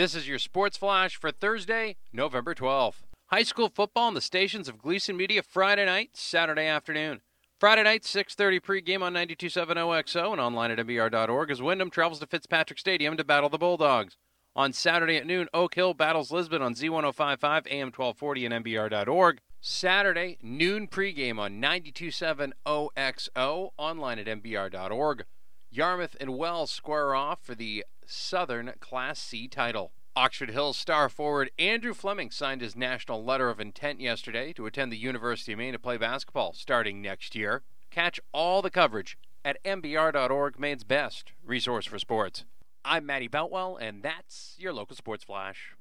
This is your Sports Flash for Thursday, November 12th. High school football on the stations of Gleason Media Friday night, Saturday afternoon. Friday night, 6.30 pregame on 92.7 OXO and online at MBR.org as Windham travels to Fitzpatrick Stadium to battle the Bulldogs. On Saturday at noon, Oak Hill battles Lisbon on Z1055, AM 1240 and MBR.org. Saturday, noon pregame on 92.7 OXO, online at MBR.org. Yarmouth and Wells square off for the Southern Class C title. Oxford Hills star forward Andrew Fleming signed his national letter of intent yesterday to attend the University of Maine to play basketball starting next year. Catch all the coverage at mbr.org, Maine's best resource for sports. I'm Matty Boutwell, and that's your local sports flash.